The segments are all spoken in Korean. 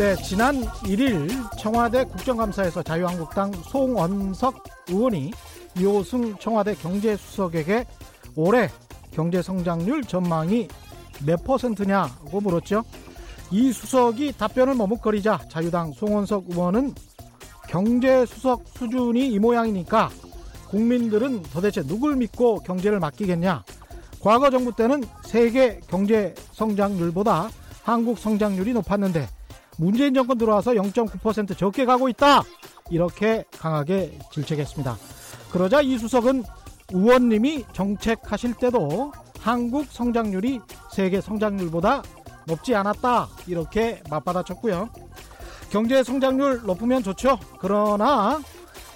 네, 지난 1일 청와대 국정감사에서 자유한국당 송원석 의원이 이호승 청와대 경제수석에게 올해 경제성장률 전망이 몇 퍼센트냐고 물었죠. 이 수석이 답변을 머뭇거리자 자유당 송원석 의원은 경제수석 수준이 이 모양이니까 국민들은 도대체 누굴 믿고 경제를 맡기겠냐. 과거 정부 때는 세계 경제 성장률보다 한국 성장률이 높았는데 문재인 정권 들어와서 0.9% 적게 가고 있다. 이렇게 강하게 질책했습니다. 그러자 이 수석은 의원님이 정책하실 때도 한국 성장률이 세계 성장률보다 높지 않았다. 이렇게 맞받아쳤고요. 경제 성장률 높으면 좋죠. 그러나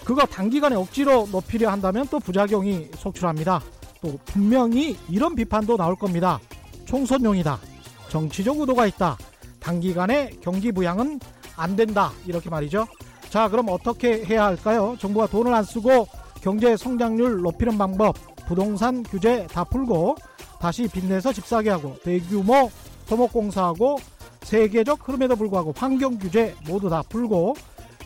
그거 단기간에 억지로 높이려 한다면 또 부작용이 속출합니다. 또 분명히 이런 비판도 나올 겁니다. 총선용이다. 정치적 의도가 있다. 단기간에 경기 부양은 안 된다. 이렇게 말이죠. 자, 그럼 어떻게 해야 할까요? 정부가 돈을 안 쓰고 경제 성장률 높이는 방법, 부동산 규제 다 풀고 다시 빚내서 집 사게 하고 대규모 토목공사하고 세계적 흐름에도 불구하고 환경 규제 모두 다 풀고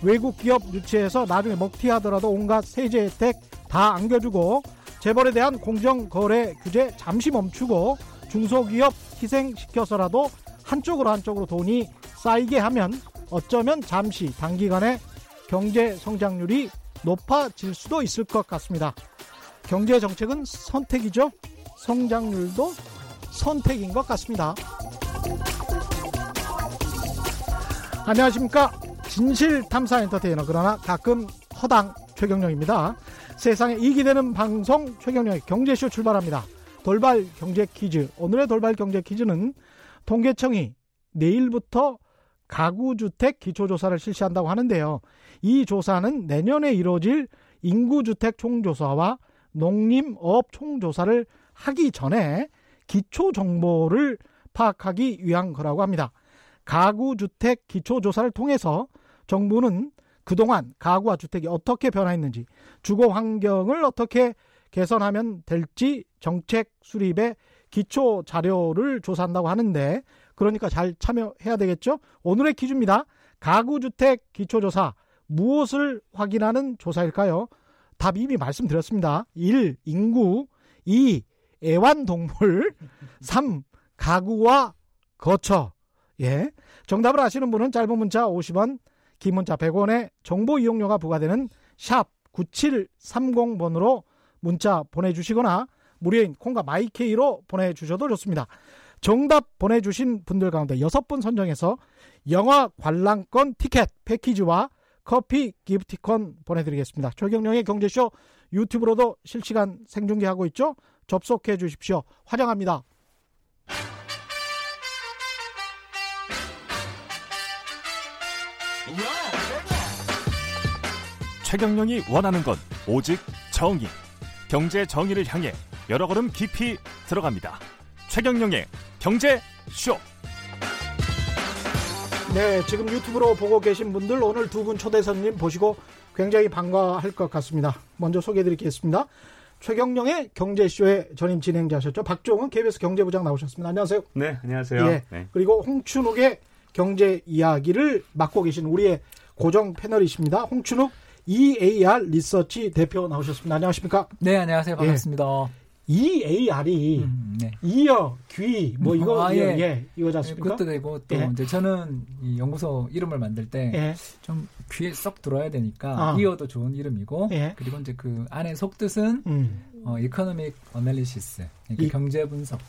외국 기업 유치해서 나중에 먹튀하더라도 온갖 세제 혜택 다 안겨주고 재벌에 대한 공정 거래 규제 잠시 멈추고 중소기업 희생시켜서라도 한쪽으로 한쪽으로 돈이 쌓이게 하면 어쩌면 잠시 단기간에 경제 성장률이 높아질 수도 있을 것 같습니다. 경제 정책은 선택이죠. 성장률도 선택인 것 같습니다. 안녕하십니까. 진실 탐사 엔터테이너 그러나 가끔 허당 최경령입니다. 세상에 이익이 되는 방송 최경령의 경제쇼 출발합니다. 돌발 경제 퀴즈. 오늘의 돌발 경제 퀴즈는 통계청이 내일부터 가구주택 기초조사를 실시한다고 하는데요. 이 조사는 내년에 이루어질 인구주택 총조사와 농림업 총조사를 하기 전에 기초 정보를 파악하기 위한 거라고 합니다. 가구주택 기초조사를 통해서 정부는 그동안 가구와 주택이 어떻게 변화했는지, 주거 환경을 어떻게 개선하면 될지 정책 수립에 기초 자료를 조사한다고 하는데, 그러니까 잘 참여해야 되겠죠? 오늘의 퀴즈입니다. 가구주택 기초조사, 무엇을 확인하는 조사일까요? 답 이미 말씀드렸습니다. 1. 인구 2. 애완동물 3. 가구와 거처 예. 정답을 아시는 분은 짧은 문자 50원, 긴 문자 100원에 정보 이용료가 부과되는 샵 9730번으로 문자 보내주시거나 무료인 콩과 마이케이로 보내주셔도 좋습니다. 정답 보내주신 분들 가운데 여섯 분 선정해서 영화 관람권 티켓 패키지와 커피 기프티콘 보내드리겠습니다. 최경령의 경제쇼 유튜브로도 실시간 생중계하고 있죠. 접속해 주십시오. 화장합니다. 최경령이 원하는 건 오직 정의. 경제 정의를 향해 여러 걸음 깊이 들어갑니다. 최경령의 경제 쇼. 네, 지금 유튜브로 보고 계신 분들 오늘 두 분 초대 손님 보시고 굉장히 반가워할 것 같습니다. 먼저 소개해 드리겠습니다. 최경령의 경제쇼의 전임 진행자셨죠. 박종은 KBS 경제부장 나오셨습니다. 안녕하세요. 네, 안녕하세요. 예. 네. 그리고 홍춘욱의 경제 이야기를 맡고 계신 우리의 고정 패널이십니다. 홍춘욱 EAR 리서치 대표 나오셨습니다. 안녕하십니까? 네, 안녕하세요. 반갑습니다. 예. EAR이 음, 네. 이어 귀 뭐 이거 아, 예. 예 이거지 않습니까? 그것도 되고 또 예. 이제 저는 이 연구소 이름을 만들 때좀 예. 귀에 쏙 들어야 되니까 아. 이어도 좋은 이름이고 예. 그리고 이제 그 안에 속뜻은 음. 어 economic analysis 그러니까 이, 경제 분석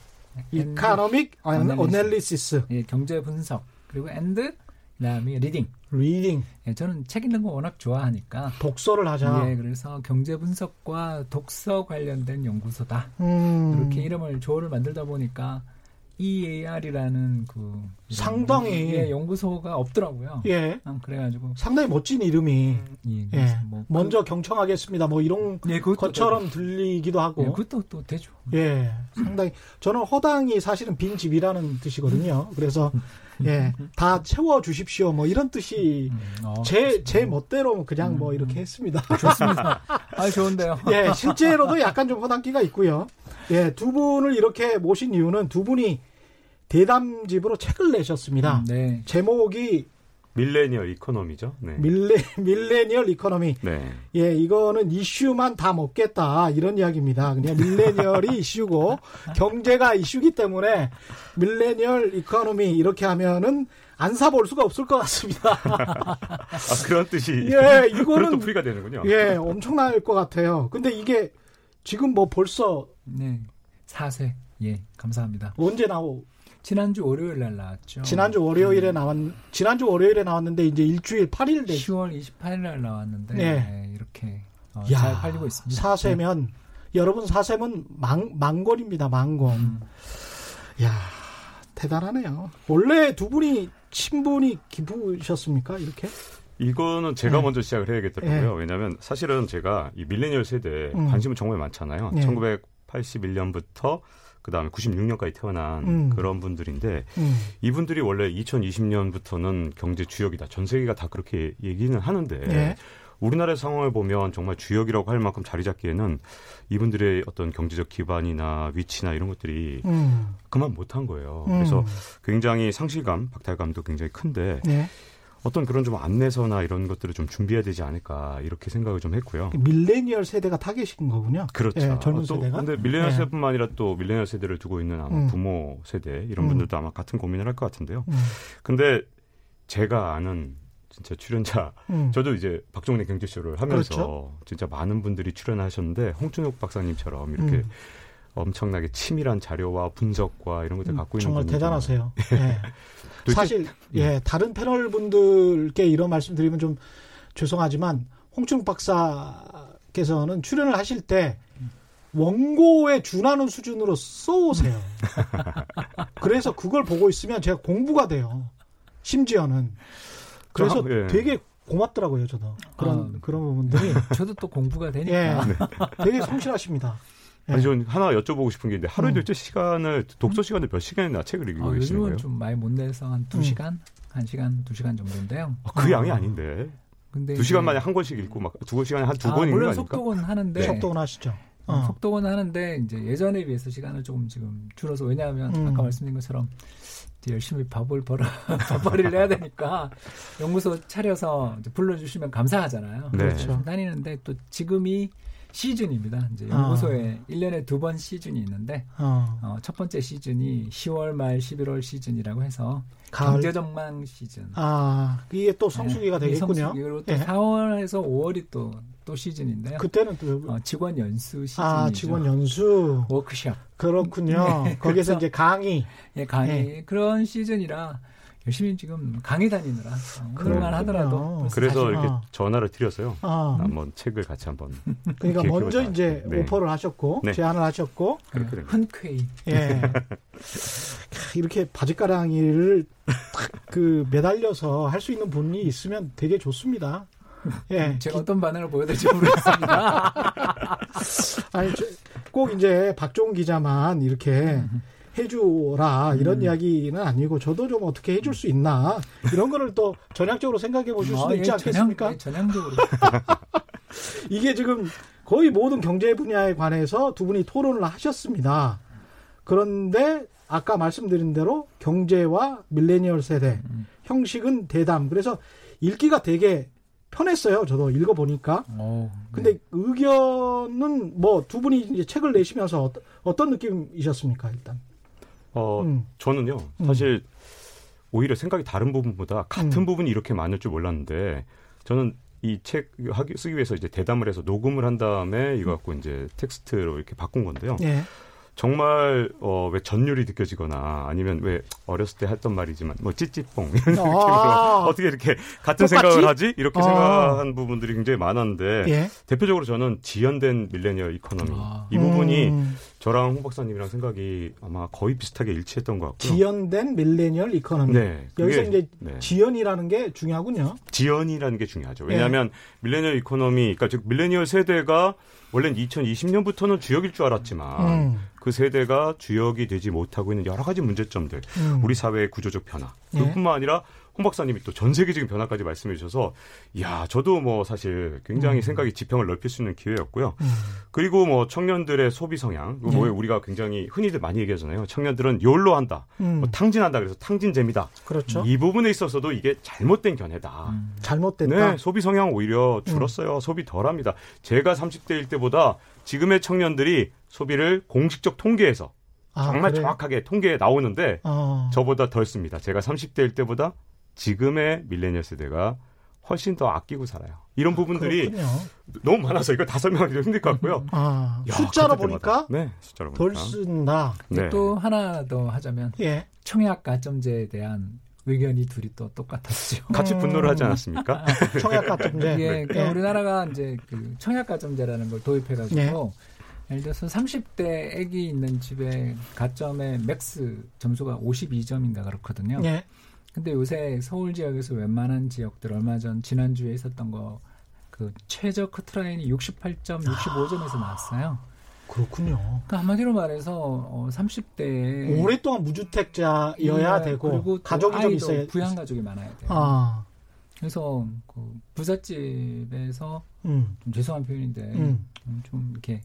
economic analysis 예 경제 분석 그리고 and 그다음에 reading. reading. 예, 저는 책 읽는 거 워낙 좋아하니까 독서를 하자. 예, 그래서 경제 분석과 독서 관련된 연구소다. 음. 이렇게 이름을 조어를 만들다 보니까 EAR이라는 그 상당히 예, 연구소가 없더라고요. 예. 음, 그래가지고 상당히 멋진 이름이. 음, 예. 예. 뭐 먼저 그, 경청하겠습니다. 뭐 이런 예, 것처럼 들리기도 하고. 예, 그것도 또 되죠. 예. 상당히 저는 허당이 사실은 빈 집이라는 뜻이거든요. 그래서 예, 다 채워 주십시오. 뭐 이런 뜻이 제제 음, 어, 제 멋대로 그냥 뭐 이렇게 했습니다. 좋습니다. 아 좋은데요. 예, 실제로도 약간 좀 허당기가 있고요. 예, 두 분을 이렇게 모신 이유는 두 분이 대담집으로 책을 내셨습니다. 음, 네. 제목이 millennial economy죠. 네. mille millennial economy. 네. 예, 이거는 이슈만 다 먹겠다 이런 이야기입니다. 그냥 millennial이 이슈고 경제가 이슈기 때문에 millennial economy 이렇게 하면은 안 사볼 수가 없을 것 같습니다. 아, 그런 뜻이. 예, 이거는. 또 풀이가 되는군요. 예, 엄청날 것 같아요. 근데 이게 지금 뭐 벌써. 네. 4세. 예, 감사합니다. 언제 나오? 지난주 월요일 날 나왔죠. 지난주 월요일에 나왔 지난주 월요일에 나왔는데 이제 일주일 8일 돼. 10월 28일 날 나왔는데 네. 네, 이렇게 어, 야, 잘 팔리고 있습니다. 사세면 네. 여러분 사세면 망 망골입니다. 망골. 음. 야, 대단하네요. 원래 두 분이 친분이 깊으셨습니까? 이렇게? 이거는 제가 네. 먼저 시작을 해야겠더라고요. 네. 왜냐하면 사실은 제가 이 밀레니얼 세대에 음. 관심은 정말 많잖아요. 네. 1981년부터 그 다음에 96년까지 태어난 음. 그런 분들인데 음. 이분들이 원래 2020년부터는 경제 주역이다. 전 세계가 다 그렇게 얘기는 하는데 네. 우리나라의 상황을 보면 정말 주역이라고 할 만큼 자리 잡기에는 이분들의 어떤 경제적 기반이나 위치나 이런 것들이 음. 그만 못한 거예요. 음. 그래서 굉장히 상실감, 박탈감도 굉장히 큰데 네. 어떤 그런 좀 안내서나 이런 것들을 좀 준비해야 되지 않을까 이렇게 생각을 좀 했고요. 밀레니얼 세대가 타겟인 거군요. 그렇죠. 네, 젊은 또, 세대가. 근데 밀레니얼 네. 세대뿐만 아니라 또 밀레니얼 세대를 두고 있는 아마 음. 부모 세대 이런 음. 분들도 아마 같은 고민을 할 것 같은데요. 음. 근데 제가 아는 진짜 출연자 음. 저도 이제 박종훈의 경제쇼를 하면서 그렇죠? 진짜 많은 분들이 출연하셨는데 홍춘욱 박사님처럼 이렇게 음. 엄청나게 치밀한 자료와 분석과 이런 것들 음, 갖고 있는 정말 대단하세요. 네. 사실 예. 예 다른 패널 분들께 이런 말씀드리면 좀 죄송하지만 홍춘욱 박사께서는 출연을 하실 때 원고에 준하는 수준으로 써오세요. 그래서 그걸 보고 있으면 제가 공부가 돼요. 심지어는 그래서 예. 되게 고맙더라고요, 저도. 그런, 아, 그런 부분들이. 저도 또 공부가 되니까. 예, 되게 성실하십니다. 예. 아니, 전 하나 여쭤보고 싶은 게 있는데, 하루에 음. 시간을, 독서 시간을 몇 시간이나 책을 읽고 아, 계시는 거예요? 요즘은 좀 많이 못 내서 한두 시간? 음. 한 시간, 두 시간 정도인데요. 아, 그 양이 아닌데. 근데 두 시간 만에 한 권씩 읽고 막 두 시간에 한 두권 읽는 거 아닙니까? 속독은 하는데. 속독은 하시죠. 어. 어. 속독은 하는데 이제 예전에 비해서 시간을 조금 지금 줄어서 왜냐하면 음. 아까 말씀드린 것처럼 열심히 밥을 벌어 밥벌이를 해야 되니까 연구소 차려서 불러주시면 감사하잖아요. 네. 그렇죠. 다니는데 또 지금이 시즌입니다. 이제 연구소에 어. 1년에 두 번 시즌이 있는데 어. 어, 첫 번째 시즌이 10월 말 11월 시즌이라고 해서 가을? 경제 전망 시즌. 아, 이게 또 성수기가 네, 되겠군요. 성수기. 그리고 또 네. 4월에서 5월이 또, 또 시즌인데요. 그때는 또 어, 직원 연수 시즌이죠. 아, 직원 연수. 워크숍. 그렇군요. 네. 거기서 이제 강의. 예, 강의. 네. 그런 시즌이라 열심히 지금 강의 다니느라 그런만 하더라도 그래서 이렇게 어. 전화를 드렸어요. 어. 한번 책을 같이 한번. 그러니까 먼저 이제 네. 오퍼를 하셨고 네. 제안을 하셨고 흔쾌히. 예. 이렇게 바지가랑이를 탁 그 매달려서 할 수 있는 분이 있으면 되게 좋습니다. 예. 제가 어떤 반응을 보여드릴지 모르겠습니다. 아니, 꼭 이제 박종훈 기자만 이렇게 해주라 이런 음. 이야기는 아니고 저도 좀 어떻게 해줄 수 있나 이런 거를 또 전향적으로 생각해 보실 수도 아, 있지 예, 않겠습니까? 전향, 전향적으로. 이게 지금 거의 모든 경제 분야에 관해서 두 분이 토론을 하셨습니다. 그런데 아까 말씀드린 대로 경제와 밀레니얼 세대 음. 형식은 대담. 그래서 읽기가 되게 편했어요. 저도 읽어보니까. 오, 네. 근데 의견은 뭐 두 분이 이제 책을 내시면서 어떤, 어떤 느낌이셨습니까, 일단? 어, 음. 저는요, 음. 사실 오히려 생각이 다른 부분보다 같은 음. 부분이 이렇게 많을 줄 몰랐는데 저는 이 책 쓰기 위해서 이제 대담을 해서 녹음을 한 다음에 이거 갖고 이제 텍스트로 이렇게 바꾼 건데요. 예. 정말 어, 왜 전율이 느껴지거나 아니면 왜 어렸을 때 했던 말이지만 뭐 찌찌뽕 이런 아~ 느낌으로 어떻게 이렇게 같은 똑같이? 생각을 하지 이렇게 아~ 생각한 부분들이 굉장히 많았는데 예? 대표적으로 저는 지연된 millennial economy 아~ 이 부분이 음. 저랑 홍 박사님이랑 생각이 아마 거의 비슷하게 일치했던 것 같고요. 지연된 millennial economy. 네, 여기서 이제 네. 지연이라는 게 중요하군요. 지연이라는 게 중요하죠. 왜냐하면 예. millennial economy, 그러니까 즉 밀레니얼 세대가 원래는 2020년부터는 주역일 줄 알았지만 음. 그 세대가 주역이 되지 못하고 있는 여러 가지 문제점들, 음. 우리 사회의 구조적 변화, 예. 그뿐만 아니라 홍 박사님이 또 전 세계적인 변화까지 말씀해 주셔서 야 저도 뭐 사실 굉장히 음. 생각의 지평을 넓힐 수 있는 기회였고요. 음. 그리고 뭐 청년들의 소비 성향, 뭐 네. 우리가 굉장히 흔히들 많이 얘기하잖아요. 청년들은 YOLO 한다, 음. 뭐 탕진한다, 그래서 탕진잼이다. 그렇죠. 이 부분에 있어서도 이게 잘못된 견해다. 음. 잘못됐다. 네, 소비 성향 오히려 줄었어요. 음. 소비 덜합니다. 제가 30대일 때보다 지금의 청년들이 소비를 공식적 통계에서 아, 정말 그래? 정확하게 통계에 나오는데 어. 저보다 덜 씁니다. 제가 30대일 때보다 지금의 밀레니얼 세대가 훨씬 더 아끼고 살아요. 이런 부분들이 아, 너무 많아서 이거 다 설명하기 좀 힘들 것 같고요. 아, 야, 숫자로 보니까 네, 숫자로 덜 보니까. 쓴다. 네. 또 하나 더 하자면 예. 청약 가점제에 대한 의견이 둘이 또 똑같았죠. 같이 분노를 하지 않았습니까? 청약 가점제. 예, 그러니까 예. 우리나라가 이제 그 청약 가점제라는 걸 도입해가지고 예. 예를 들어서 30대 애기 있는 집에 가점의 max 점수가 52점인가 그렇거든요. 예. 근데 요새 서울 지역에서 웬만한 지역들 얼마 전 지난주에 있었던 거 그 최저 커트라인이 68점, 65점에서 나왔어요. 그렇군요. 그러니까 한마디로 말해서 어, 30대 오랫동안 무주택자여야 네, 되고 그리고 가족이 좀 있어야 부양 가족이 많아야 돼요. 아. 그래서 그 부잣집에서 음. 좀 죄송한 표현인데 음. 좀 이렇게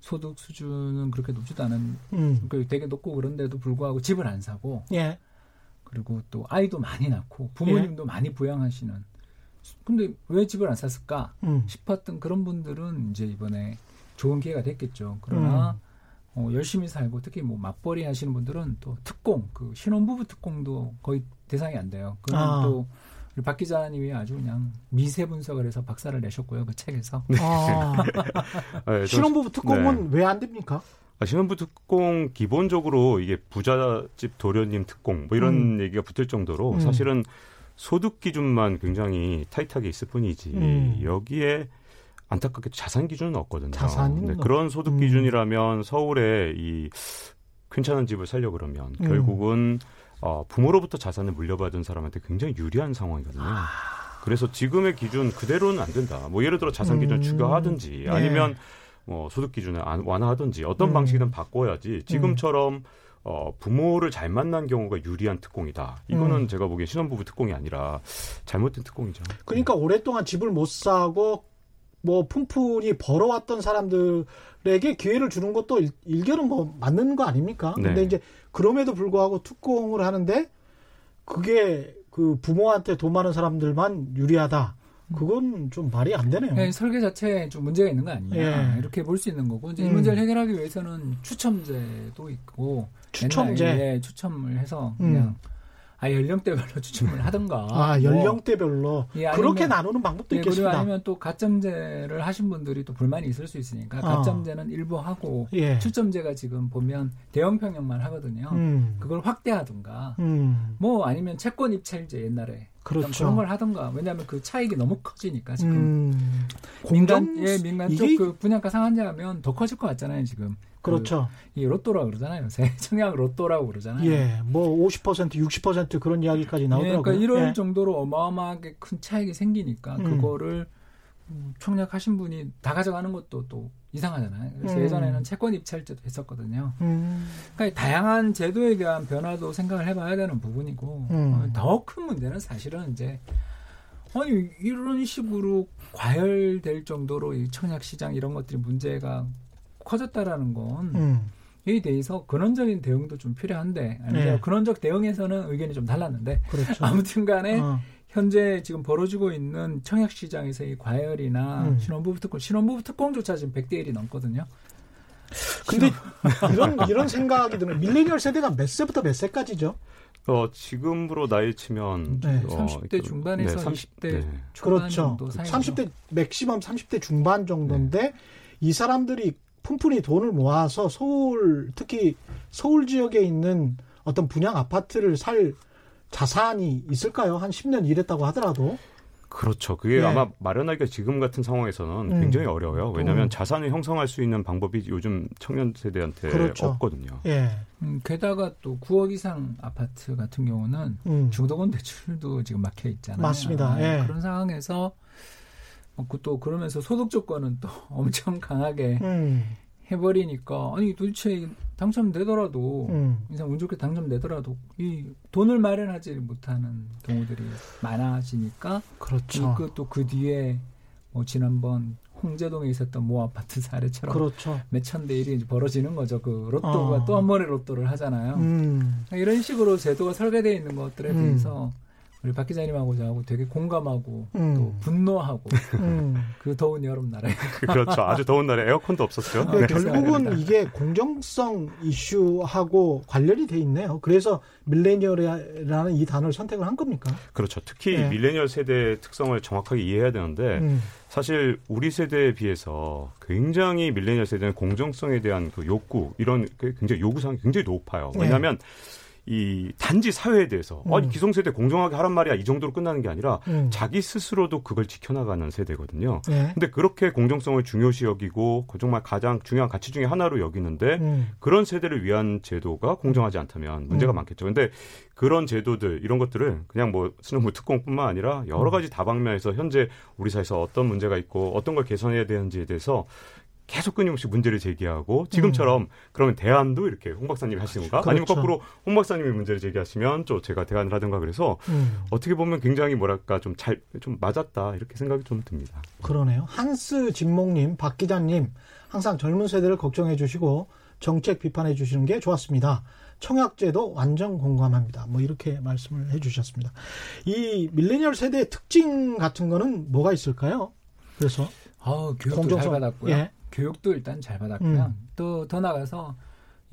소득 수준은 그렇게 높지도 않은 음. 그 되게 높고 그런데도 불구하고 집을 안 사고 예. 그리고 또 아이도 많이 낳고 부모님도 예. 많이 부양하시는 근데 왜 집을 안 샀을까 음. 싶었던 그런 분들은 이제 이번에 좋은 기회가 됐겠죠. 그러나 음. 어, 열심히 살고 특히 뭐 맞벌이 하시는 분들은 또 특공 그 신혼부부 특공도 거의 대상이 안 돼요. 그건 아. 또박 기자님이 아주 그냥 미세 분석을 해서 박사를 내셨고요 그 책에서. 네. 아. 네, 신혼부부 특공은 네. 왜안 됩니까? 아, 신혼부 특공 기본적으로 이게 부잣집 도련님 특공 뭐 이런 음. 얘기가 붙을 정도로 음. 사실은 소득 기준만 굉장히 타이트하게 있을 뿐이지 음. 여기에 안타깝게 자산 기준은 없거든요. 자산 네, 그런 소득 음. 기준이라면 서울에 이 괜찮은 집을 살려 그러면 음. 결국은 어, 부모로부터 자산을 물려받은 사람한테 굉장히 유리한 상황이거든요. 아. 그래서 지금의 기준 그대로는 안 된다. 뭐 예를 들어 자산 기준 을 음. 추가하든지 네. 아니면 뭐 소득 기준을 완화하든지 어떤 음. 방식이든 바꿔야지 지금처럼 어, 부모를 잘 만난 경우가 유리한 특공이다. 이거는 음. 제가 보기엔 신혼부부 특공이 아니라 잘못된 특공이죠. 그러니까 오랫동안 집을 못 사고 뭐 푼푼히 벌어왔던 사람들에게 기회를 주는 것도 일, 결은뭐 맞는 거 아닙니까? 네. 근데 이제 그럼에도 불구하고 특공을 하는데 그게 그 부모한테 돈 많은 사람들만 유리하다. 그건 좀 말이 안 되네요. 네, 설계 자체에 좀 문제가 있는 거 아니냐 예. 이렇게 볼 수 있는 거고 이제 음. 이 문제를 해결하기 위해서는 추첨제도 있고 추첨제 옛날에 추첨을 해서 그냥 음. 아 연령대별로 추첨을 하던가. 아 연령대별로 뭐. 예, 아니면, 그렇게 나누는 방법도 예, 있겠습니다. 그리고 아니면 또 가점제를 하신 분들이 또 불만이 있을 수 있으니까 아. 가점제는 일부 하고 예. 추첨제가 지금 보면 대형 평형만 하거든요. 음. 그걸 확대하든가. 음. 뭐 아니면 채권 입찰제 옛날에 그렇죠. 그런 걸 하던가. 왜냐하면 그 차익이 너무 커지니까 지금 음. 민간 예 민간 쪽그 분양가 상한제 하면 더 커질 것 같잖아요 지금. 그렇죠. 그, 이 로또라 그러잖아요. 요새 청약 로또라고 그러잖아요. 예, 뭐 50%, 60% 그런 이야기까지 나오더라고요. 예, 그러니까 이런 예. 정도로 어마어마하게 큰 차익이 생기니까 음. 그거를 청약하신 분이 다 가져가는 것도 또 이상하잖아요. 그래서 음. 예전에는 채권 입찰제도 했었거든요. 음. 그러니까 다양한 제도에 대한 변화도 생각을 해봐야 되는 부분이고 음. 어, 더큰 문제는 사실은 이제 아니 이런 식으로 과열될 정도로 이 청약 시장 이런 것들이 문제가 커졌다라는 건 음. 이에 대해서 근원적인 대응도 좀 필요한데 네. 근원적 대응에서는 의견이 좀 달랐는데 그렇죠. 아무튼간에 어. 현재 지금 벌어지고 있는 청약 시장에서의 과열이나 음. 신혼부부 특공, 신혼부부 특공조차 지금 100대 1이 넘거든요. 근데 이런 이런 생각이 드는 밀레니얼 세대가 몇 세부터 몇 세까지죠? 어, 지금으로 나이 치면 네. 어, 30대 중반에서 네, 30, 20대 네. 초반 그렇죠. 정도 사이 30대 맥시멈 30대 중반 정도인데 네. 이 사람들이 푼푼히 돈을 모아서 서울 특히 서울 지역에 있는 어떤 분양 아파트를 살 자산이 있을까요? 한 10년 일했다고 하더라도. 그렇죠. 그게 네. 아마 마련하기가 지금 같은 상황에서는 음. 굉장히 어려워요. 왜냐하면 음. 자산을 형성할 수 있는 방법이 요즘 청년 세대한테 그렇죠. 없거든요. 예. 음, 게다가 또 9억 이상 아파트 같은 경우는 음. 중도금 대출도 지금 막혀 있잖아요. 맞습니다. 아, 예. 그런 상황에서 또 그러면서 소득 조건은 또 엄청 강하게 음. 해버리니까 아니 도대체 당첨되더라도 음. 인상 운 좋게 당첨되더라도 이 돈을 마련하지 못하는 경우들이 많아지니까 그렇죠. 그또그 그 뒤에 뭐 지난번 홍제동에 있었던 모 아파트 사례처럼 그렇죠. 몇천 대 일이 벌어지는 거죠. 그 로또가 어. 또한 번에 로또를 하잖아요. 음. 이런 식으로 제도가 설계되어 있는 것들에 음. 대해서 우리 박 기자님하고 저하고 되게 공감하고 음. 또 분노하고 음. 그 더운 여름 날에 그렇죠 아주 더운 날에 에어컨도 없었죠. 네, 네. 결국은 이게 공정성 이슈하고 관련이 돼 있네요. 그래서 밀레니얼이라는 이 단어를 선택을 한 겁니까? 그렇죠. 특히 네. 밀레니얼 세대의 특성을 정확하게 이해해야 되는데 음. 사실 우리 세대에 비해서 굉장히 밀레니얼 세대는 공정성에 대한 그 욕구 이런 굉장히 요구사항이 굉장히 높아요. 왜냐하면 네. 이 단지 사회에 대해서 음. 아니 기성세대 공정하게 하란 말이야 이 정도로 끝나는 게 아니라 음. 자기 스스로도 그걸 지켜나가는 세대거든요. 네. 근데 그렇게 공정성을 중요시 여기고 그 정말 가장 중요한 가치 중의 하나로 여기는데 음. 그런 세대를 위한 제도가 공정하지 않다면 문제가 음. 많겠죠. 근데 그런 제도들 이런 것들을 그냥 뭐 수능부 특공뿐만 아니라 여러 음. 가지 다방면에서 현재 우리 사회에서 어떤 문제가 있고 어떤 걸 개선해야 되는지에 대해서 계속 끊임없이 문제를 제기하고 지금처럼 음. 그러면 대안도 이렇게 홍 박사님이 하시는 건가? 그렇죠. 아니면 거꾸로 홍 박사님이 문제를 제기하시면 또 제가 대안을 하든가 그래서 음. 어떻게 보면 굉장히 뭐랄까 좀 잘좀 좀 맞았다 이렇게 생각이 좀 듭니다. 그러네요. 한스 진목님, 박 기자님 항상 젊은 세대를 걱정해 주시고 정책 비판해 주시는 게 좋았습니다. 청약제도 완전 공감합니다. 뭐 이렇게 말씀을 해 주셨습니다. 이 밀레니얼 세대의 특징 같은 거는 뭐가 있을까요? 그래서 아, 교육도 공정성, 잘 받았고요. 예. 교육도 일단 잘 받았고요. 음. 또더 나가서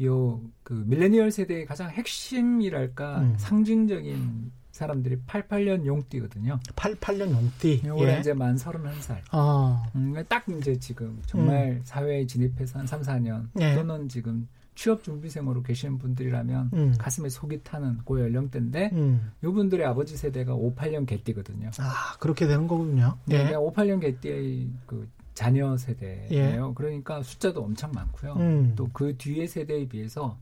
요 그 밀레니얼 세대의 가장 핵심이랄까 음. 상징적인 사람들이 88년 용띠거든요. 88년 용띠. 올해 예. 이제 만 31살. 아. 음, 딱 이제 지금 정말 음. 사회에 진입해서 한 3, 4년 예. 또는 지금 취업 준비생으로 계시는 분들이라면 음. 가슴에 속이 타는 고 연령대인데 음. 이분들의 아버지 세대가 58년 개띠거든요. 아 그렇게 되는 거군요. 네, 예. 58년 개띠의 그 자녀 세대예요. 예. 그러니까 숫자도 엄청 많고요. 음. 또그 뒤에 세대에 비해서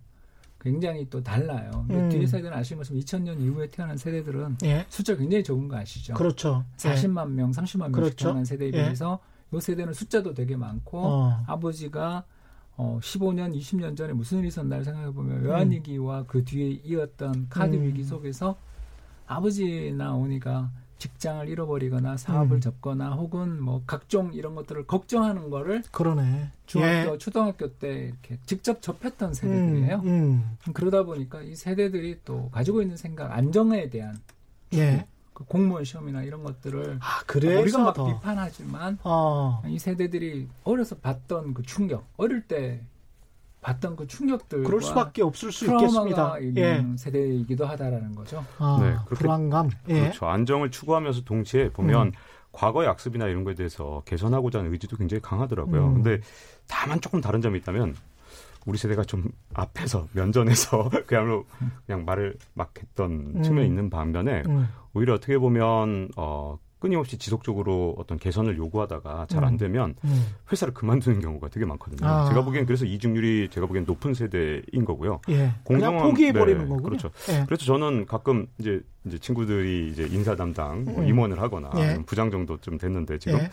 굉장히 또 달라요. 음. 뒤에 세대는 아시는 것처럼 2000년 이후에 태어난 세대들은 예. 숫자 굉장히 적은 거 아시죠? 그렇죠. 40만 예. 명, 30만 명씩 그렇죠. 태어난 세대에 예. 비해서 이 세대는 숫자도 되게 많고 어. 아버지가 어, 15년, 20년 전에 무슨 일이 있었나를 생각해 보면 외환위기와 음. 그 뒤에 이었던 카드 음. 위기 속에서 아버지나 어머니가 직장을 잃어버리거나 사업을 음. 접거나 혹은 뭐 각종 이런 것들을 걱정하는 거를 그러네. 중학교, 예. 초등학교 때 이렇게 직접 접했던 세대들이에요. 음, 음. 그러다 보니까 이 세대들이 또 가지고 있는 생각, 안정에 대한 예. 그 공무원 시험이나 이런 것들을 아, 그래서 우리가 막 더. 비판하지만 어. 이 세대들이 어려서 봤던 그 충격, 어릴 때 봤던 그 충격들 그럴 수밖에 없을 수 있겠습니다. 예. 세대이기도 하다라는 거죠. 아, 네, 불안감. 예. 그렇죠. 안정을 추구하면서 동시에 보면 음. 과거의 악습이나 이런 거에 대해서 개선하고자 하는 의지도 굉장히 강하더라고요. 음. 근데 다만 조금 다른 점이 있다면 우리 세대가 좀 앞에서 면전에서 그야말로 그냥 말을 막 했던 음. 측면이 있는 반면에 음. 오히려 어떻게 보면 어 끊임없이 지속적으로 어떤 개선을 요구하다가 잘안 음. 되면 음. 회사를 그만두는 경우가 되게 많거든요. 아. 제가 보기엔 그래서 이직률이 제가 보기엔 높은 세대인 거고요. 예. 공정한 포기해 버리는 네, 거군요. 그렇죠. 예. 그래서 저는 가끔 이제 이제 친구들이 이제 인사 담당 뭐 음. 임원을 하거나 예. 부장 정도 좀 됐는데 지금 예.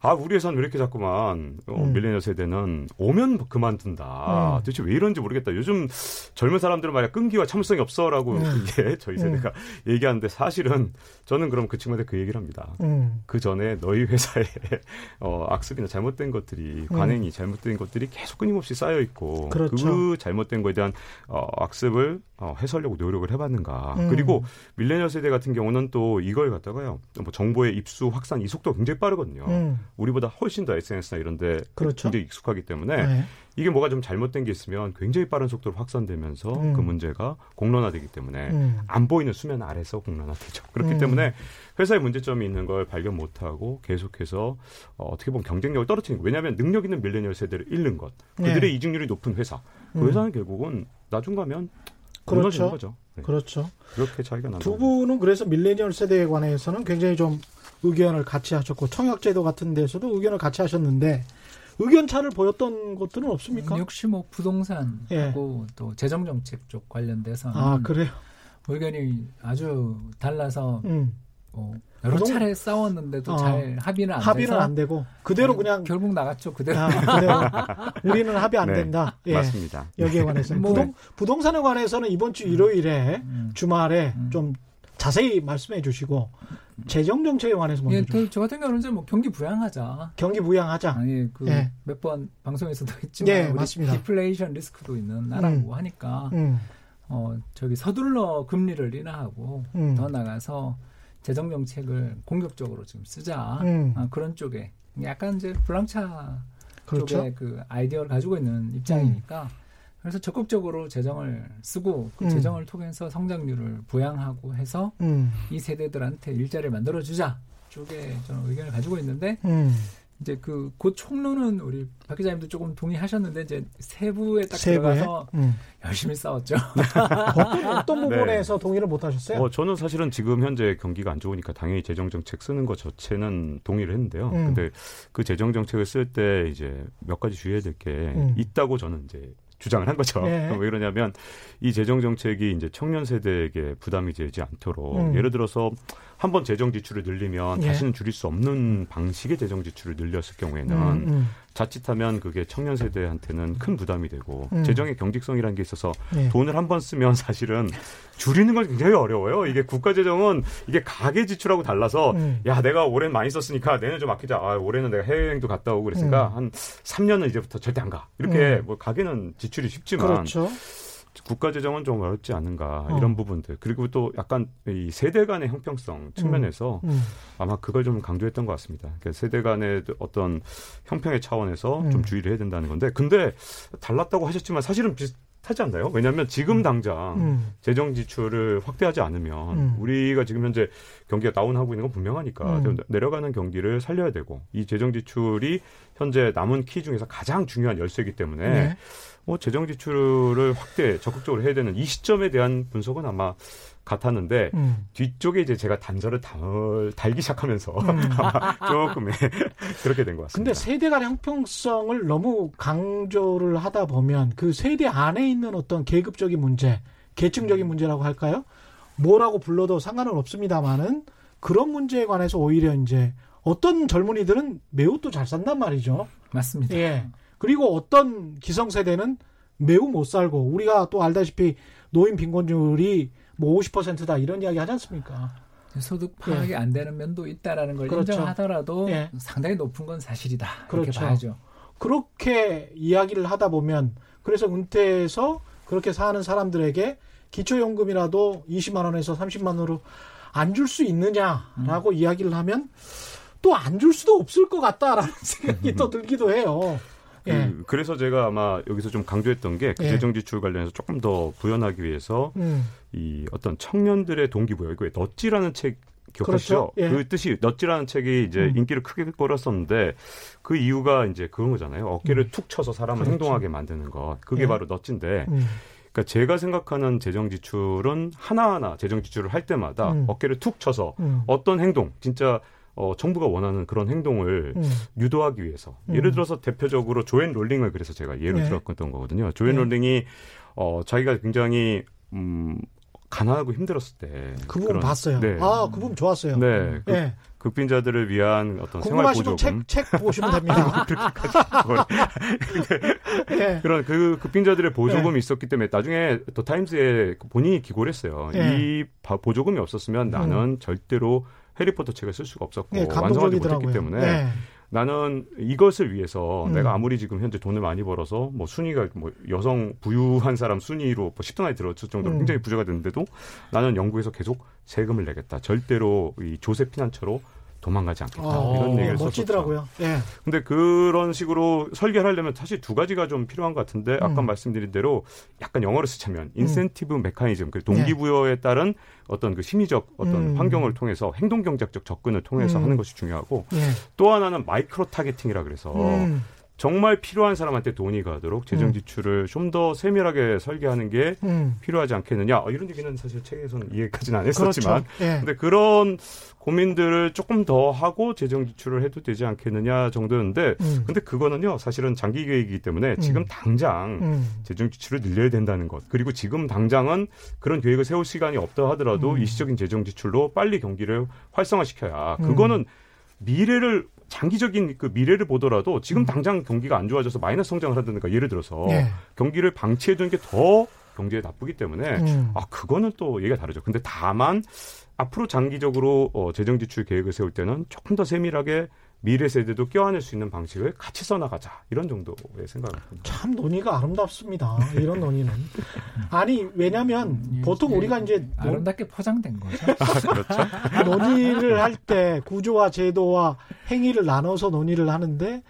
아, 우리 회사는 왜 이렇게 자꾸만 어, 음. 밀레니얼 세대는 오면 그만둔다. 음. 도대체 왜 이런지 모르겠다. 요즘 젊은 사람들은 말이야 끈기와 참을성이 없어라고 음. 이게 저희 음. 세대가 얘기하는데 사실은 저는 그럼 그 친구한테 그 얘기를 합니다. 음. 그 전에 너희 회사에 어, 악습이나 잘못된 것들이 음. 관행이 잘못된 것들이 계속 끊임없이 쌓여 있고 그렇죠. 그 잘못된 거에 대한 어, 악습을 어, 해소하려고 노력을 해봤는가. 그리고 밀레니얼 세대 같은 경우는 또 이걸 갖다가요. 뭐 정보의 입수 확산 이 속도가 굉장히 빠르거든요. 우리보다 훨씬 더 SNS나 이런 데 그렇죠. 굉장히 익숙하기 때문에 네. 이게 뭐가 좀 잘못된 게 있으면 굉장히 빠른 속도로 확산되면서 음. 그 문제가 공론화되기 때문에 음. 안 보이는 수면 아래서 공론화되죠. 그렇기 음. 때문에 회사에 문제점이 있는 걸 발견 못하고 계속해서 어, 어떻게 보면 경쟁력을 떨어뜨리는 거. 왜냐하면 능력 있는 밀레니얼 세대를 잃는 것, 그들의 네. 이직률이 높은 회사, 그 음. 회사는 결국은 나중 가면 그렇죠. 거죠. 네. 그렇죠. 그렇게 차이가 나는 두 분은 그래서 밀레니얼 세대에 관해서는 굉장히 좀 의견을 같이 하셨고 청약제도 같은 데서도 의견을 같이 하셨는데 의견 차를 보였던 것들은 없습니까? 음, 역시 뭐 부동산하고 예. 또 재정 정책 쪽 관련돼서 아 그래요. 의견이 아주 달라서 음. 뭐 여러 부동... 차례 싸웠는데도 어, 잘 합의는 안 합의는 안 되고 그대로 그냥 결국 나갔죠 그대로. 아, 그대로. 우리는 합의 안 네, 된다. 예. 맞습니다. 여기에 관해서 뭐, 부동 부동산에 관해서는 이번 주 일요일에 음, 주말에 음. 좀 자세히 말씀해 주시고 재정 정책에 관해서 먼저 예, 좀. 저 같은 경우는 뭐 경기 부양하자. 경기 부양하자. 그몇번 예. 방송에서도 했지만 예, 맞습니다. 디플레이션 리스크도 있는 나라고 음. 하니까 음. 어 저기 서둘러 금리를 인하하고 음. 더 나가서 재정 정책을 공격적으로 좀 쓰자 음. 아, 그런 쪽에 약간 이제 블랑차 그렇죠? 쪽에 그 아이디어를 가지고 있는 입장이니까 음. 그래서 적극적으로 재정을 쓰고 그 음. 재정을 통해서 성장률을 부양하고 해서 음. 이 세대들한테 일자리를 만들어 주자 쪽에 저는 의견을 가지고 있는데 음. 이제 그그 총론은 우리 박 기자님도 조금 동의하셨는데 이제 세부에 딱 세부에? 들어가서 음. 열심히 싸웠죠. 어떤, 어떤 부분에서 네. 동의를 못 하셨어요? 어, 저는 사실은 지금 현재 경기가 안 좋으니까 당연히 재정 정책 쓰는 것 자체는 동의를 했는데요. 음. 근데 그 재정 정책을 쓸 때 이제 몇 가지 주의해야 될게 음. 있다고 저는 이제 주장을 한 거죠. 네. 왜 그러냐면 이 재정 정책이 이제 청년 세대에게 부담이 되지 않도록 음. 예를 들어서 한 번 재정 지출을 늘리면 예. 다시는 줄일 수 없는 방식의 재정 지출을 늘렸을 경우에는 음, 음. 자칫하면 그게 청년 세대한테는 큰 부담이 되고 음. 재정의 경직성이라는 게 있어서 예. 돈을 한 번 쓰면 사실은 줄이는 건 굉장히 어려워요. 이게 국가 재정은 이게 가계 지출하고 달라서 음. 야 내가 올해는 많이 썼으니까 내년 좀 아끼자. 아, 올해는 내가 해외여행도 갔다 오고 그랬으니까 음. 한 3년은 이제부터 절대 안 가. 이렇게 음. 뭐 가계는 지출이 쉽지만 그렇죠. 국가 재정은 좀 어렵지 않은가 어. 이런 부분들 그리고 또 약간 이 세대 간의 형평성 측면에서 음. 음. 아마 그걸 좀 강조했던 것 같습니다. 그러니까 세대 간의 어떤 형평의 차원에서 음. 좀 주의를 해야 된다는 건데 근데 달랐다고 하셨지만 사실은 비슷 하지 않나요? 왜냐하면 지금 음. 당장 음. 재정 지출을 확대하지 않으면 음. 우리가 지금 현재 경기가 다운하고 있는 건 분명하니까 내려가는 경기를 살려야 되고 이 재정 지출이 현재 남은 키 중에서 가장 중요한 열쇠이기 때문에 네. 뭐 재정 지출을 확대 적극적으로 해야 되는 이 시점에 대한 분석은 아마 같았는데 음. 뒤쪽에 이제 제가 단서를 달, 달기 시작하면서 음. 조금 예, 그렇게 된 것 같습니다. 근데 세대 간 형평성을 너무 강조를 하다 보면 그 세대 안에 있는 어떤 계급적인 문제, 계층적인 문제라고 할까요? 뭐라고 불러도 상관은 없습니다만은 그런 문제에 관해서 오히려 이제 어떤 젊은이들은 매우 또 잘 산단 말이죠. 맞습니다. 예. 그리고 어떤 기성세대는 매우 못 살고 우리가 또 알다시피 노인 빈곤율이 뭐 50%다 이런 이야기 하지 않습니까? 소득 파악이 예. 안 되는 면도 있다라는 걸 그렇죠. 인정하더라도 예. 상당히 높은 건 사실이다. 그렇게 그렇죠. 봐야죠. 그렇게 이야기를 하다 보면 그래서 은퇴해서 그렇게 사는 사람들에게 기초연금이라도 20만 원에서 30만 원으로 안 줄 수 있느냐라고 음. 이야기를 하면 또 안 줄 수도 없을 것 같다라는 생각이 또 들기도 해요. 예. 그, 래서 제가 아마 여기서 좀 강조했던 예. 재정 지출 관련해서 조금 더 부연하기 위해서 음. 이 어떤 청년들의 동기부여 이거 넛지라는 책 기억하시죠? 그렇죠? 예. 그 뜻이 넛지라는 책이 이제 음. 인기를 크게 끌었었는데 그 이유가 이제 그런 거잖아요. 어깨를 음. 툭 쳐서 사람을 그렇죠. 행동하게 만드는 것. 그게 예. 바로 넛지인데 음. 그러니까 제가 생각하는 재정 지출은 하나하나 재정 지출을 할 때마다 음. 어깨를 툭 쳐서 음. 어떤 행동 진짜 어, 정부가 원하는 그런 행동을 음. 유도하기 위해서 음. 예를 들어서 대표적으로 조앤 롤링을 그래서 제가 예로 네. 들었던 거거든요. 조앤 네. 롤링이 어, 자기가 굉장히 음, 가난하고 힘들었을 때. 그 부분 봤어요. 네. 아, 그 부분 좋았어요. 네. 그, 네. 극빈자들을 위한 어떤 생활 보조금. 책, 책 보시면 됩니다. 네. 그런 그 극빈자들의 보조금이 네. 있었기 때문에 나중에 더 타임스에 본인이 기고를 했어요. 네. 이 보조금이 없었으면 나는 음. 절대로 해리포터 책을 쓸 수가 없었고 네, 완성하지 못했기 때문에 네. 나는 이것을 위해서 음. 내가 아무리 지금 현재 돈을 많이 벌어서 뭐 순위가 뭐 여성 부유한 사람 순위로 뭐 10등 안에 들었을 정도로 음. 굉장히 부자가 됐는데도 나는 영국에서 계속 세금을 내겠다. 절대로 이 조세 피난처로 도망가지 않겠다. 아, 이런 얘기를 멋지더라고요. 예. 근데 그런 식으로 설계를 하려면 사실 두 가지가 좀 필요한 것 같은데 아까 음. 말씀드린 대로 약간 영어로 쓰자면 인센티브 음. 메커니즘, 그 동기부여에 네. 따른 어떤 그 심리적 어떤 음. 환경을 통해서 행동 경제적 접근을 통해서 음. 하는 것이 중요하고 예. 또 하나는 micro targeting이라 그래서 음. 정말 필요한 사람한테 돈이 가도록 재정 음. 지출을 좀더 세밀하게 설계하는 게 음. 필요하지 않겠느냐. 어, 이런 얘기는 사실 책에서는 이 얘기까지는 안 했었지만, 그렇죠. 예. 근데 그런 고민들을 조금 더 하고 재정 지출을 해도 되지 않겠느냐 정도였는데, 음. 근데 그거는요 사실은 장기 계획이기 때문에 음. 지금 당장 음. 재정 지출을 늘려야 된다는 것. 그리고 지금 당장은 그런 계획을 세울 시간이 없다 하더라도 음. 일시적인 재정 지출로 빨리 경기를 활성화시켜야 그거는 미래를 장기적인 그 미래를 보더라도 지금 음. 당장 경기가 안 좋아져서 마이너스 성장을 한다든가 예를 들어서 네. 경기를 방치해 두는 게 더 경제에 나쁘기 때문에 음. 아 그거는 또 얘기가 다르죠. 근데 다만 앞으로 장기적으로 어, 재정 지출 계획을 세울 때는 조금 더 세밀하게 미래 세대도 껴안을 수 있는 방식을 같이 써나가자 이런 정도의 생각을 합니다. 참 논의가 아름답습니다. 이런 논의는 아니 왜냐하면 음, 보통 우리가 이제 아름답게 포장된 거죠. 그렇죠. 논의를 할 때 구조와 제도와 행위를 나눠서 논의를 하는데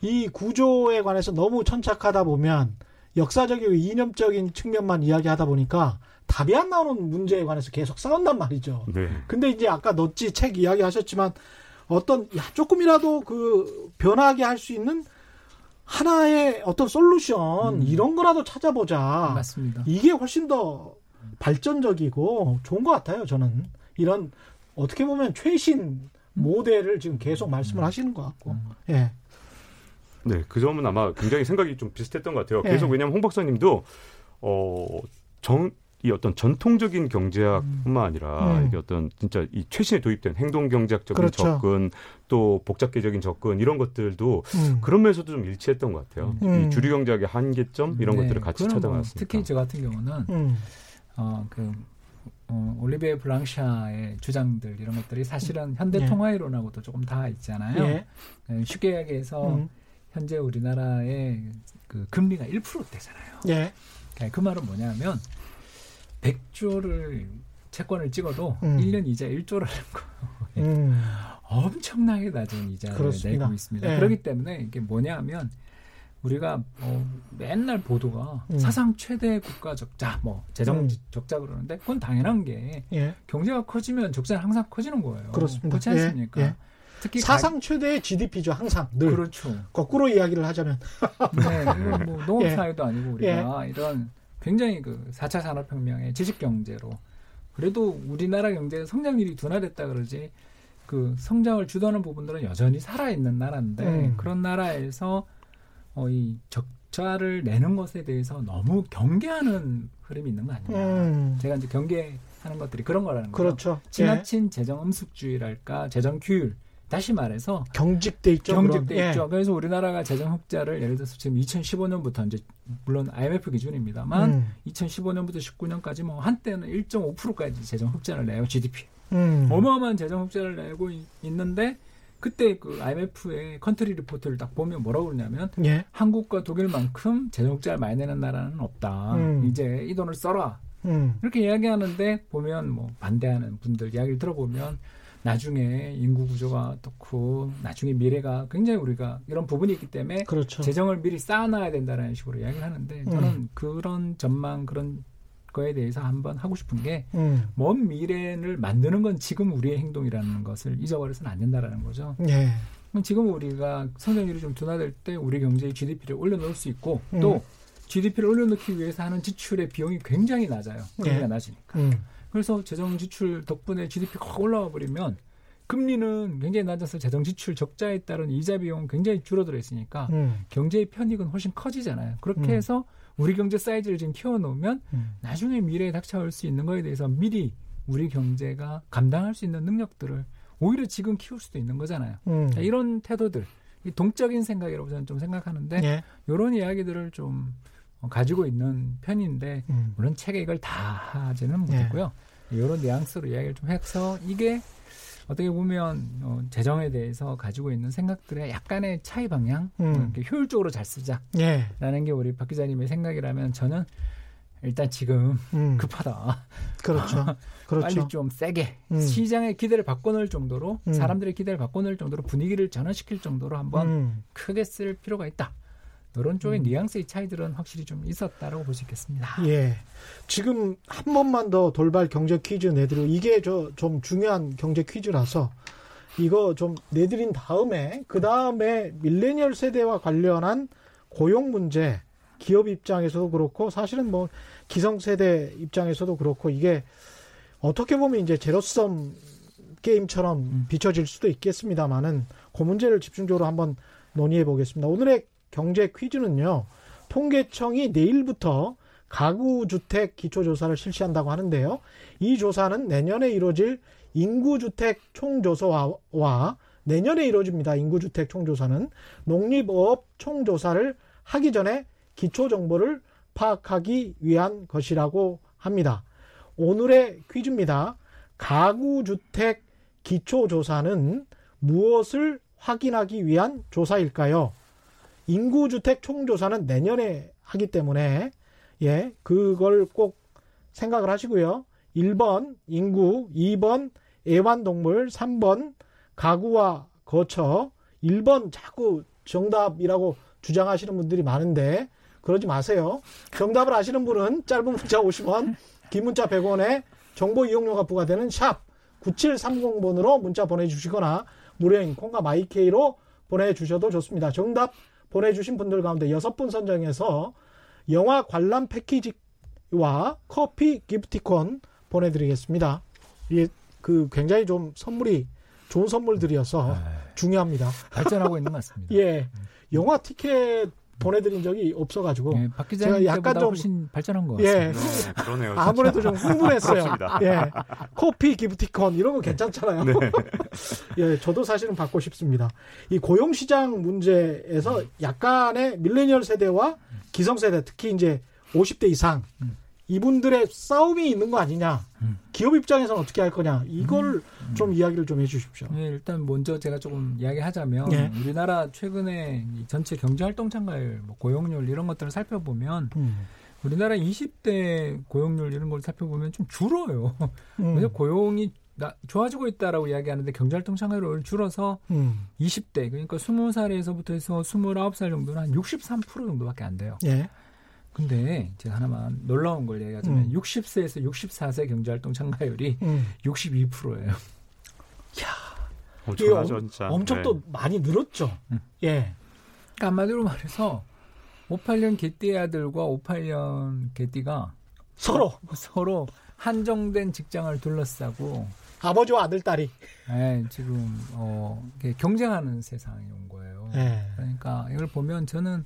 이 구조에 관해서 너무 천착하다 보면 역사적이고 이념적인 측면만 이야기하다 보니까 답이 안 나오는 문제에 관해서 계속 싸운단 말이죠. 네. 근데 이제 아까 너찌 책 이야기하셨지만 어떤 야, 조금이라도 그 변하게 할 수 있는 하나의 어떤 솔루션 음. 이런 거라도 찾아보자. 맞습니다. 이게 훨씬 더 발전적이고 좋은 것 같아요. 저는 이런 어떻게 보면 최신 모델을 지금 계속 말씀을 음. 하시는 것 같고. 음. 예. 네, 그 점은 아마 굉장히 생각이 좀 비슷했던 것 같아요. 계속 예. 왜냐하면 홍 박사님도 어, 정, 이 어떤 전통적인 경제학뿐만 아니라 음. 이게 어떤 진짜 이 최신에 도입된 행동 경제학적인 그렇죠. 접근 또 복잡계적인 접근 이런 것들도 음. 그런 면에서도 좀 일치했던 것 같아요. 음. 이 주류 경제학의 한계점 이런 네. 것들을 같이 뭐 찾아갔습니다. 특히 저 같은 경우는 음. 어그 어, 올리베 블랑샤의 주장들 이런 것들이 사실은 현대 예. 통화이론하고도 조금 다 있잖아요. 예. 네, 쉽게 이야기해서 음. 현재 우리나라의 그 금리가 1%대잖아요. 예. 그 말은 뭐냐면 100조를 채권을 찍어도 음. 1년 이자 1조라는 거. 음. 엄청나게 낮은 이자를 그렇습니다. 내고 있습니다. 네. 그렇기 때문에 이게 뭐냐면 우리가 어, 맨날 보도가 음. 사상 최대 국가 적자, 뭐 재정 음. 적자 그러는데 그건 당연한 게 예. 경제가 커지면 적자는 항상 커지는 거예요. 그렇습니다. 그렇지 않습니까? 예. 예. 특히 사상 최대의 GDP죠 항상 늘. 그렇죠. 거꾸로 이야기를 하자면. 네, 뭐 농업 사회도 예. 아니고 우리가 예. 이런 굉장히 그 4차 산업혁명의 지식경제로 그래도 우리나라 경제 성장률이 둔화됐다 그러지 그 성장을 주도하는 부분들은 여전히 살아있는 나라인데 음. 그런 나라에서 어, 이 적자를 내는 것에 대해서 너무 경계하는 흐름이 있는 거 아니냐. 음. 제가 이제 경계하는 것들이 그런 거라는 거죠. 그렇죠. 지나친 예. 재정 음습주의랄까 재정 규율 다시 말해서 경직돼 있죠. 경직돼 그럼. 있죠. 예. 그래서 우리나라가 재정 흑자를 예를 들어서 지금 2015년부터 이제 물론 IMF 기준입니다만 음. 2015년부터 19년까지 뭐 한때는 1.5%까지 재정 흑자를 내요 GDP. 음. 어마어마한 재정 흑자를 내고 있는데 그때 그 IMF의 country report를 딱 보면 뭐라고 그러냐면 예. 한국과 독일만큼 재정 흑자를 많이 내는 나라는 없다. 음. 이제 이 돈을 써라. 음. 이렇게 이야기하는데 보면 뭐 반대하는 분들 이야기를 들어보면 나중에 인구 구조가 어떻고 나중에 미래가 굉장히 우리가 이런 부분이 있기 때문에 그렇죠. 재정을 미리 쌓아놔야 된다는 식으로 이야기를 하는데 저는 음. 그런 전망 그런 거에 대해서 한번 하고 싶은 게먼 음. 미래를 만드는 건 지금 우리의 행동이라는 것을 잊어버려서는 안 된다라는 거죠. 예. 지금 우리가 성장률이 좀 둔화될 때 우리 경제의 GDP를 올려놓을 수 있고 음. 또 GDP를 올려놓기 위해서 하는 지출의 비용이 굉장히 낮아요. 금리가 예. 낮으니까. 음. 그래서 재정 지출 덕분에 GDP가 확 올라와 버리면 금리는 굉장히 낮아서 재정 지출 적자에 따른 이자 비용 굉장히 줄어들어 있으니까 음. 경제의 편익은 훨씬 커지잖아요. 그렇게 음. 해서 우리 경제 사이즈를 지금 키워놓으면 음. 나중에 미래에 닥쳐올 수 있는 거에 대해서 미리 우리 경제가 감당할 수 있는 능력들을 오히려 지금 키울 수도 있는 거잖아요. 음. 이런 태도들, 동적인 생각이라고 저는 좀 생각하는데 예. 이런 이야기들을 좀 가지고 있는 편인데 음. 물론 책에 이걸 다 하지는 못했고요. 예. 이런 뉘앙스로 이야기를 좀 해서 이게 어떻게 보면 어, 재정에 대해서 가지고 있는 생각들의 약간의 차이 방향, 음. 이렇게 효율적으로 잘 쓰자라는 예. 게 우리 박 기자님의 생각이라면 저는 일단 지금 음. 급하다. 그렇죠. 그렇죠. 빨리 좀 세게 음. 시장의 기대를 바꿔놓을 정도로 음. 사람들의 기대를 바꿔놓을 정도로 분위기를 전환시킬 정도로 한번 음. 크게 쓸 필요가 있다. 이런 쪽의 음. 뉘앙스의 차이들은 확실히 좀 있었다라고 볼 수 있겠습니다. 예. 지금 한 번만 더 돌발 경제 퀴즈 내드리고 이게 저 좀 중요한 경제 퀴즈라서 이거 좀 내드린 다음에 그 다음에 밀레니얼 세대와 관련한 고용 문제 기업 입장에서도 그렇고 사실은 뭐 기성 세대 입장에서도 그렇고 이게 어떻게 보면 이제 제로섬 게임처럼 음. 비춰질 수도 있겠습니다만은 그 문제를 집중적으로 한번 논의해 보겠습니다. 오늘의 경제 퀴즈는요. 통계청이 내일부터 가구주택 기초조사를 실시한다고 하는데요. 이 조사는 내년에 이루어질 인구주택 총조사와 내년에 이루어집니다. 인구주택 총조사는 농립업 총조사를 하기 전에 기초정보를 파악하기 위한 것이라고 합니다. 오늘의 퀴즈입니다. 가구주택 기초조사는 무엇을 확인하기 위한 조사일까요? 인구주택 총조사는 내년에 하기 때문에 예, 그걸 꼭 생각을 하시고요. 1번 인구, 2번 애완동물, 3번 가구와 거처, 1번 자꾸 정답이라고 주장하시는 분들이 많은데 그러지 마세요. 정답을 아시는 분은 짧은 문자 50원, 긴 문자 100원에 정보 이용료가 부과되는 샵 9730번으로 문자 보내주시거나 무료인 콩과 마이케이로 보내주셔도 좋습니다. 정답 보내주신 분들 가운데 6분 선정해서 영화 관람 패키지와 커피 기프티콘 보내드리겠습니다. 이게 그 굉장히 좀 선물이 좋은 선물들이어서 아, 중요합니다. 발전하고 있는 것 같습니다. 예. 영화 티켓 보내드린 적이 없어가지고 예, 박 제가 약간 좀 훨씬 발전한 것 예. 같습니다. 예, 네, 그러네요. 아무래도 좀 흥분했어요. 예, 커피 기프티콘 이런 거 괜찮잖아요. 네. 예, 저도 사실은 받고 싶습니다. 이 고용 시장 문제에서 약간의 밀레니얼 세대와 기성 세대 특히 이제 50대 이상 음. 이분들의 싸움이 있는 거 아니냐. 음. 기업 입장에서는 어떻게 할 거냐. 이걸 음. 좀 이야기를 좀 해주십시오. 네, 일단 먼저 제가 조금 이야기하자면 네. 우리나라 최근에 전체 경제활동 참가율, 뭐 고용률 이런 것들을 살펴보면 음. 우리나라 20대 고용률 이런 걸 살펴보면 좀 줄어요. 음. 그래서 고용이 나, 좋아지고 있다라고 이야기하는데 경제활동 참가율을 줄어서 음. 20대 그러니까 20살에서부터 해서 29살 정도는 한 63% 정도밖에 안 돼요. 예. 근데 제가 하나만 놀라운 걸 얘기하자면 음. 60세에서 64세 경제활동 참가율이 음. 62%예요. 야, 엄청나죠, 진짜. 엄청 네. 또 많이 늘었죠. 음. 예. 그러니까 한마디로 말해서 58년 개띠 아들과 58년 개띠가 서로 서로 한정된 직장을 둘러싸고 아버지와 아들 딸이 네, 지금 어 경쟁하는 세상이 온 거예요. 네. 그러니까 이걸 보면 저는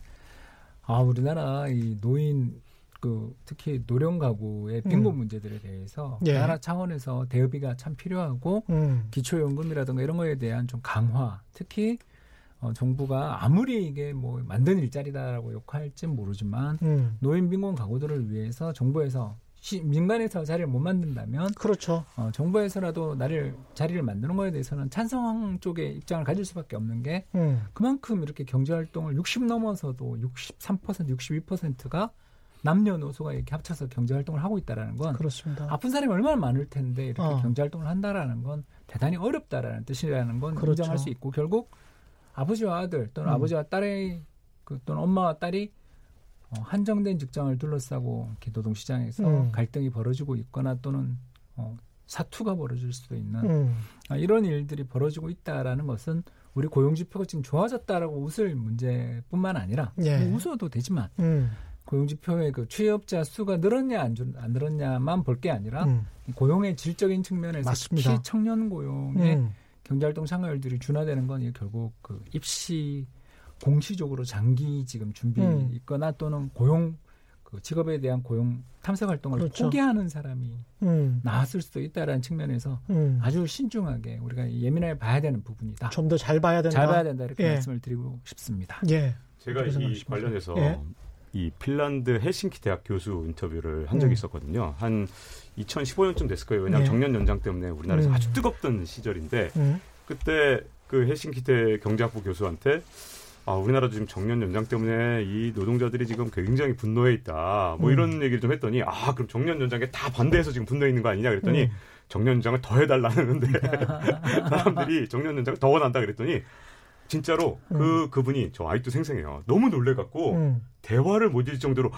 아 우리나라 이 노인 그 특히 노령 가구의 빈곤 음. 문제들에 대해서 예. 나라 차원에서 대비가 참 필요하고 음. 기초연금이라든가 이런 거에 대한 좀 강화 특히 어, 정부가 아무리 이게 뭐 만든 일자리다라고 욕할지 모르지만 음. 노인 빈곤 가구들을 위해서 정부에서 시, 민간에서 자리를 못 만든다면 그렇죠. 어, 정부에서라도 나를 자리를 만드는 거에 대해서는 찬성 쪽의 입장을 가질 수밖에 없는 게 음. 그만큼 이렇게 경제 활동을 60 넘어서도 63% 62%가 남녀노소가 이렇게 합쳐서 경제 활동을 하고 있다라는 건 그렇습니다. 아픈 사람이 얼마나 많을 텐데 이렇게 어. 경제 활동을 한다라는 건 대단히 어렵다라는 뜻이라는 건 그렇죠. 인정할 수 있고 결국 아버지와 아들 또는 음. 아버지와 딸의 그 또는 엄마와 딸이 어, 한정된 직장을 둘러싸고 노동 시장에서 음. 갈등이 벌어지고 있거나 또는 어, 사투가 벌어질 수도 있는 음. 아, 이런 일들이 벌어지고 있다라는 것은 우리 고용 지표가 지금 좋아졌다라고 웃을 문제뿐만 아니라 예. 뭐 웃어도 되지만 음. 고용 지표의 그 취업자 수가 늘었냐 안, 안 늘었냐만 볼 게 아니라 음. 고용의 질적인 측면에서 맞습니다. 특히 청년 고용의 음. 경제활동 참가율들이 준화되는 건 결국 그 입시 공시적으로 장기 지금 준비 음. 있거나 또는 고용 그 직업에 대한 고용 탐색 활동을 그렇죠. 포기하는 사람이 음. 나왔을 수도 있다라는 측면에서 음. 아주 신중하게 우리가 예민하게 봐야 되는 부분이다. 좀 더 잘 봐야 된다. 잘 봐야 된다 이렇게 예. 말씀을 드리고 싶습니다. 예. 제가 이 관련해서 예. 이 핀란드 헬싱키 대학 교수 인터뷰를 한 적이 음. 있었거든요. 한 2015년쯤 됐을 거예요. 왜냐하면 예. 정년 연장 때문에 우리나라에서 음. 아주 뜨겁던 시절인데 음. 그때 그 헬싱키 대 경제학부 교수한테 아, 우리나라도 지금 정년 연장 때문에 이 노동자들이 지금 굉장히 분노해 있다. 뭐 음. 이런 얘기를 좀 했더니 아, 그럼 정년 연장에 다 반대해서 지금 분노해 있는 거 아니냐 그랬더니 음. 정년 연장을 더 해달라는데 사람들이 정년 연장을 더 원한다 그랬더니 진짜로 그 음. 그분이 저 아직도 생생해요. 너무 놀래갖고 음. 대화를 못 이을 정도로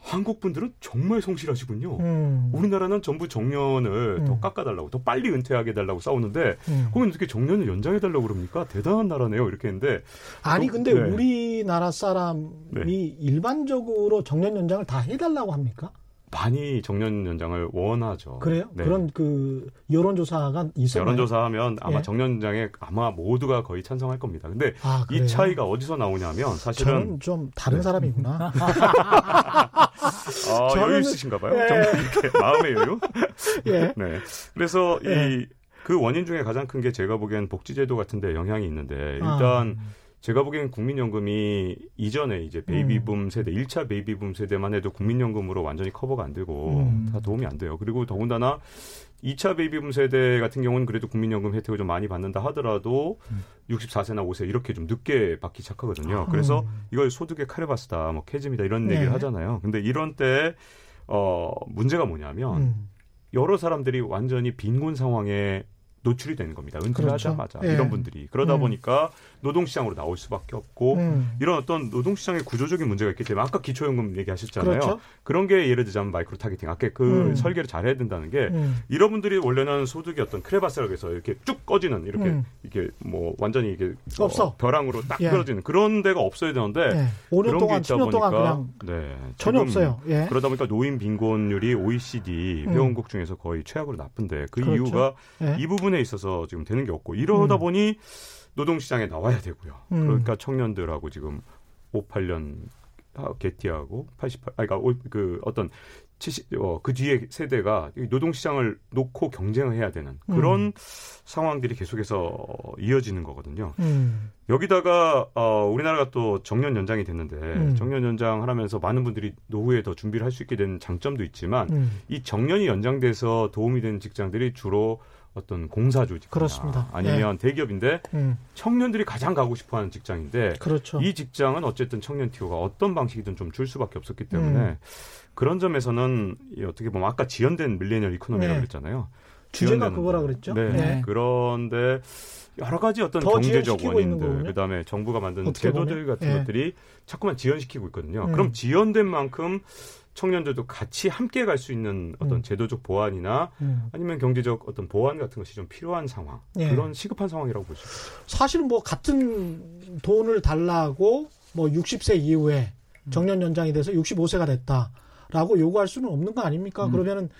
한국 분들은 정말 성실하시군요. 음. 우리나라는 전부 정년을 음. 더 깎아달라고, 더 빨리 은퇴하게 해달라고 싸우는데, 음. 거기는 어떻게 정년을 연장해달라고 그럽니까? 대단한 나라네요. 이렇게 했는데. 아니, 또, 근데 네. 우리나라 사람이 네. 일반적으로 정년 연장을 다 해달라고 합니까? 많이 정년 연장을 원하죠. 그래요? 네. 그런 그 여론조사가 있어요. 여론조사하면 아마 예. 정년 연장에 아마 모두가 거의 찬성할 겁니다. 근데 아, 이 차이가 어디서 나오냐면 사실은 저는 좀 다른 네. 사람이구나. 아, 저는... 여유 있으신가 봐요. 예. 이렇게 마음의 여유. 예. 네. 그래서 예. 이그 원인 중에 가장 큰 게 제가 보기엔 복지제도 같은데 영향이 있는데 일단 아. 제가 보기엔 국민연금이 이전에 이제 베이비붐 음. 세대, 1차 베이비붐 세대만 해도 국민연금으로 완전히 커버가 안 되고 음. 다 도움이 안 돼요. 그리고 더군다나 2차 베이비붐 세대 같은 경우는 그래도 국민연금 혜택을 좀 많이 받는다 하더라도 음. 64세나 5세 이렇게 좀 늦게 받기 시작하거든요. 아. 그래서 이걸 소득의 크레바스다, 뭐 chasm이다 이런 네. 얘기를 하잖아요. 근데 이런 때 어, 문제가 뭐냐면 음. 여러 사람들이 완전히 빈곤 상황에 노출이 되는 겁니다. 은퇴를 그렇죠. 하자마자 예. 이런 분들이 그러다 음. 보니까 노동시장으로 나올 수밖에 없고 음. 이런 어떤 노동시장의 구조적인 문제가 있기 때문에 아까 기초연금 얘기하셨잖아요. 그렇죠. 그런 게 예를 들자면 micro targeting 아까 그 음. 설계를 잘 해야 된다는 게 음. 이런 분들이 원래는 소득이 어떤 크레바스라고 해서 이렇게 쭉 꺼지는 이렇게 음. 이게 뭐 완전히 이게 어, 없어 어, 벼랑으로 딱 예. 끊어지는 그런 데가 없어야 되는데 예. 5년 동안 10년 동안 그냥 네, 전혀 없어요. 예. 그러다 보니까 노인 빈곤율이 OECD 음. 회원국 중에서 거의 최악으로 나쁜데 그 그렇죠. 이유가 예. 이 부분 에 있어서 지금 되는 게 없고 이러다 보니 노동시장에 나와야 되고요. 음. 그러니까 청년들하고 지금 58년 개티하고 88, 아니, 그러니까 그 어떤 70, 어, 그 뒤에 세대가 노동시장을 놓고 경쟁을 해야 되는 그런 음. 상황들이 계속해서 이어지는 거거든요. 음. 여기다가 어, 우리나라가 또 정년 연장이 됐는데 음. 정년 연장 하면서 많은 분들이 노후에 더 준비를 할 수 있게 된 장점도 있지만 음. 이 정년이 연장돼서 도움이 되는 직장들이 주로 어떤 공사 조직 그렇습니다. 아니면 예. 대기업인데 음. 청년들이 가장 가고 싶어하는 직장인데 그렇죠. 이 직장은 어쨌든 청년 티오가 어떤 방식이든 좀 줄 수밖에 없었기 때문에 음. 그런 점에서는 어떻게 보면 아까 지연된 밀레니얼 이코노미라고 네. 그랬잖아요. 주제가 그거라 그랬죠. 네. 네. 그런데 여러 가지 어떤 경제적 원인들, 그다음에 정부가 만든 제도들? 같은 네. 것들이 자꾸만 지연시키고 있거든요. 음. 그럼 지연된 만큼 청년들도 같이 함께 갈 수 있는 어떤 음. 제도적 보완이나 음. 아니면 경제적 어떤 보완 같은 것이 좀 필요한 상황 예. 그런 시급한 상황이라고 볼 수 있죠. 사실은 뭐 같은 돈을 달라고 뭐 60세 이후에 음. 정년 연장이 돼서 65세가 됐다라고 요구할 수는 없는 거 아닙니까? 음. 그러면은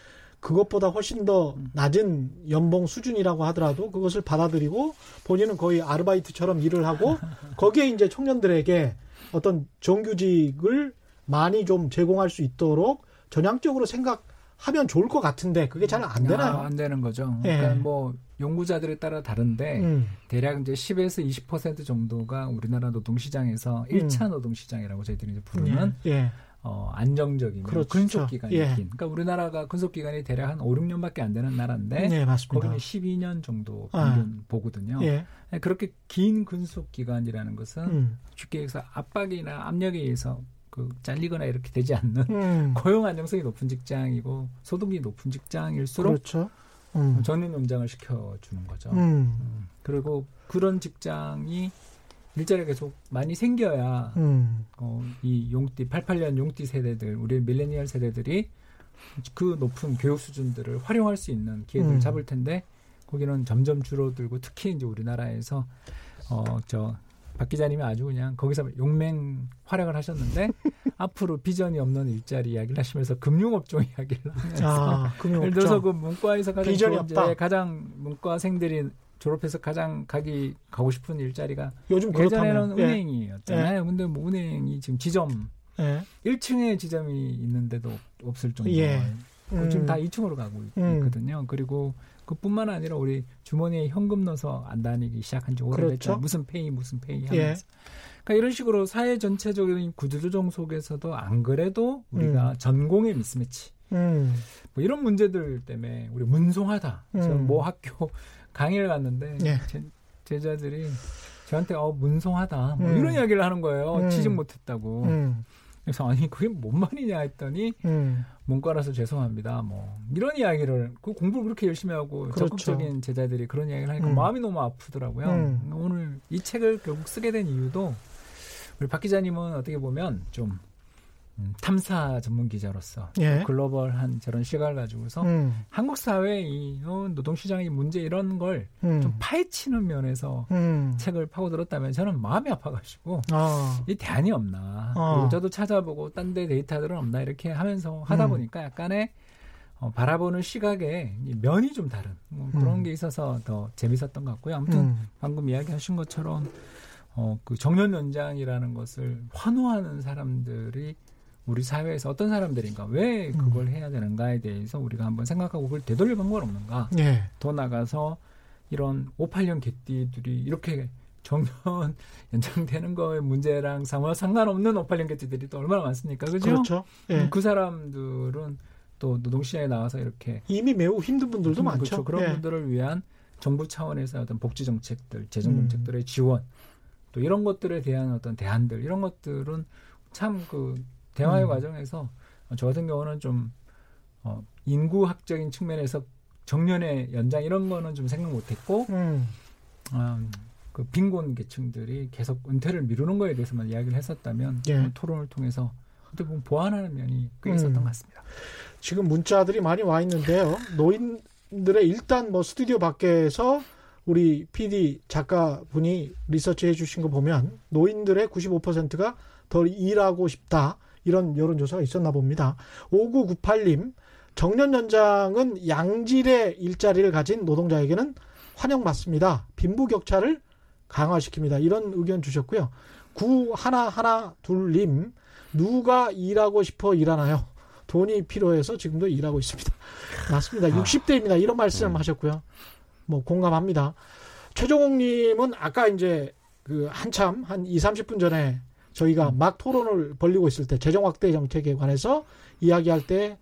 그것보다 훨씬 더 음. 낮은 연봉 수준이라고 하더라도 그것을 받아들이고 본인은 거의 아르바이트처럼 일을 하고 거기에 이제 청년들에게 어떤 정규직을 많이 좀 제공할 수 있도록 전향적으로 생각하면 좋을 것 같은데 그게 잘 안 되나요? 아, 안 되는 거죠. 그러니까 예. 뭐 연구자들에 따라 다른데 음. 대략 이제 10에서 20% 정도가 우리나라 노동시장에서 음. 1차 노동시장이라고 저희들이 이제 부르는 예. 예. 어, 안정적인 그렇죠. 근속 기간이 예. 긴. 그러니까 우리나라가 근속 기간이 대략 한 5, 6년밖에 안 되는 나라인데 네, 맞습니다. 거기는 12년 정도 평균 아. 보거든요. 예. 네, 그렇게 긴 근속 기간이라는 것은 음. 쉽게 해서 압박이나 압력에 의해서 그 잘리거나 이렇게 되지 않는 음. 고용 안정성이 높은 직장이고 소득이 높은 직장일수록 그렇죠. 음. 전년 연장을 시켜주는 거죠. 음. 음. 그리고 그런 직장이 일자리가 계속 많이 생겨야 음. 어, 이 용띠 88년 용띠 세대들 우리 밀레니얼 세대들이 그 높은 교육 수준들을 활용할 수 있는 기회들을 음. 잡을 텐데 거기는 점점 줄어들고 특히 이제 우리나라에서 어저 박 기자님이 아주 그냥 거기서 용맹 활약을 하셨는데 앞으로 비전이 없는 일자리 이야기를 하시면서 금융업종 이야기를 하면서 아, 예를 들어서 그 문과에서 가장 비전이 없다. 가장 문과생들이 졸업해서 가장 가기 가고 싶은 일자리가 요즘 예전에는 예. 은행이었잖아요. 예. 근데 뭐 은행이 지금 지점 예. 1층에 지점이 있는데도 없을 정도로 예. 음. 지금 다 2층으로 가고 음. 있거든요. 그리고 그뿐만 아니라 우리 주머니에 현금 넣어서 안 다니기 시작한 지 오래됐죠. 그렇죠. 무슨 페이 무슨 페이 하면서. 예. 그러니까 이런 식으로 사회 전체적인 구조조정 속에서도 안 그래도 우리가 음. 전공의 미스매치. 음. 뭐 이런 문제들 때문에 우리 문송하다. 음. 저는 뭐 학교 강의를 갔는데 예. 제, 제자들이 저한테 어 문송하다 뭐 음. 이런 이야기를 하는 거예요. 음. 취직 못했다고. 음. 그래서 아니 그게 뭔 말이냐 했더니 음. 문과라서 죄송합니다. 뭐 이런 이야기를 그 공부를 그렇게 열심히 하고 그렇죠. 적극적인 제자들이 그런 이야기를 하니까 음. 마음이 너무 아프더라고요. 음. 오늘 이 책을 결국 쓰게 된 이유도 우리 박 기자님은 어떻게 보면 좀 음, 탐사 전문 기자로서 예. 글로벌한 저런 시각을 가지고서 음. 한국 사회의 이 어, 노동 시장의 문제 이런 걸좀 음. 파헤치는 면에서 음. 책을 파고들었다면 저는 마음이 아파가지고 어. 이 대안이 없나 어. 그리고 저도 찾아보고 딴 데 데이터들은 없나 이렇게 하면서 하다 음. 보니까 약간의 어, 바라보는 시각에 면이 좀 다른 뭐 그런 음. 게 있어서 더 재밌었던 것 같고요. 아무튼 방금 이야기하신 것처럼 어, 그 정년 연장이라는 것을 환호하는 사람들이 우리 사회에서 어떤 사람들인가 왜 그걸 음. 해야 되는가에 대해서 우리가 한번 생각하고 그걸 되돌릴 방법은 없는가 예. 더 나가서 이런 58년 개띠들이 이렇게 정년 연장되는 거에 문제랑 상호 상관없는 58년 개띠들이 또 얼마나 많습니까 그죠? 그렇죠 예. 그 사람들은 또 노동시장에 나와서 이렇게 이미 매우 힘든 분들도 많죠 그렇죠. 그런 예. 분들을 위한 정부 차원에서 어떤 복지 정책들 재정 음. 정책들의 음. 지원 또 이런 것들에 대한 어떤 대안들 이런 것들은 참그 대화의 음. 과정에서 저 같은 경우는 좀 어, 인구학적인 측면에서 정년의 연장 이런 거는 좀 생각 못했고 음. 어, 그 빈곤 계층들이 계속 은퇴를 미루는 거에 대해서만 이야기를 했었다면 예. 뭐 토론을 통해서 어떻게 보면 보완하는 면이 꽤 있었던 음. 것 같습니다. 지금 문자들이 많이 와 있는데요. 노인들의 일단 뭐 스튜디오 밖에서 우리 PD 작가분이 리서치 해 주신 거 보면 노인들의 95%가 더 일하고 싶다. 이런 여론조사가 있었나 봅니다. 5998님, 정년 연장은 양질의 일자리를 가진 노동자에게는 환영받습니다. 빈부격차를 강화시킵니다. 이런 의견 주셨고요. 9112님, 누가 일하고 싶어 일하나요? 돈이 필요해서 지금도 일하고 있습니다. 맞습니다. 60대입니다. 아. 이런 말씀 음. 하셨고요. 뭐 공감합니다. 최종욱님은 아까 이제 그 한참 한 2, 30분 전에 저희가 음. 막 토론을 벌리고 있을 때 재정 확대 정책에 관해서 이야기할 때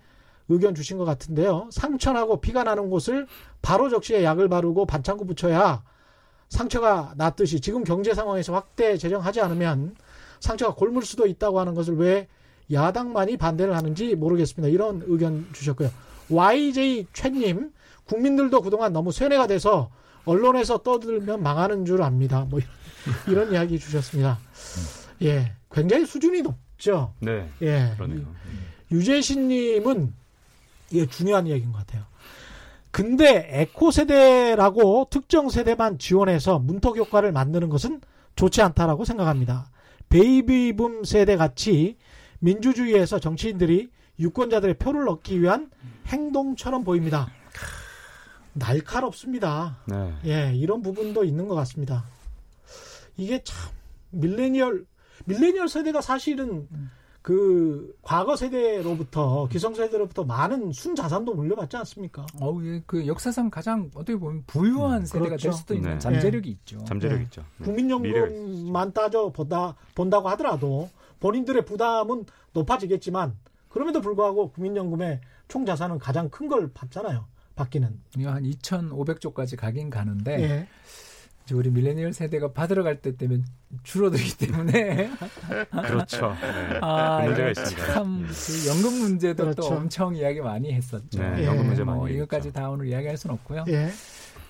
의견 주신 것 같은데요. 상처나고 피가 나는 곳을 바로 적시에 약을 바르고 반창고 붙여야 상처가 낫듯이 지금 경제 상황에서 확대 재정하지 않으면 상처가 골물 수도 있다고 하는 것을 왜 야당만이 반대를 하는지 모르겠습니다. 이런 의견 주셨고요. YJ 최님 국민들도 그동안 너무 세뇌가 돼서 언론에서 떠들면 망하는 줄 압니다. 뭐 이런, 이런 이야기 주셨습니다. 예, 굉장히 수준이 높죠. 네. 예. 그러네요. 유재신 님은 이게 중요한 이야기인 것 같아요. 근데 에코 세대라고 특정 세대만 지원해서 문턱 효과를 만드는 것은 좋지 않다라고 생각합니다. 베이비붐 세대 같이 민주주의에서 정치인들이 유권자들의 표를 얻기 위한 행동처럼 보입니다. 날카롭습니다. 네. 예, 이런 부분도 있는 것 같습니다. 이게 참 밀레니얼 밀레니얼 세대가 사실은 그 과거 세대로부터 기성 세대로부터 많은 순 자산도 물려받지 않습니까? 어, 예, 그 역사상 가장 어떻게 보면 부유한 음, 세대가 그렇죠. 될 수도 있는 네. 잠재력이 네. 있죠. 잠재력 네. 있죠. 네. 국민연금만 따져 본다 본다고 하더라도 본인들의 부담은 높아지겠지만 그럼에도 불구하고 국민연금의 총 자산은 가장 큰 걸 받잖아요. 받기는. 한 2,500조까지 가긴 가는데 예. 우리 밀레니얼 세대가 받으러 갈때 때문에 줄어들기 때문에 그렇죠. 네. 아, 문제가 있습니다. 참 그 연금 문제도 그렇죠. 또 엄청 이야기 많이 했었죠. 네, 연금 문제 많이. 뭐 이것까지 다 오늘 이야기할 수는 없고요. 예.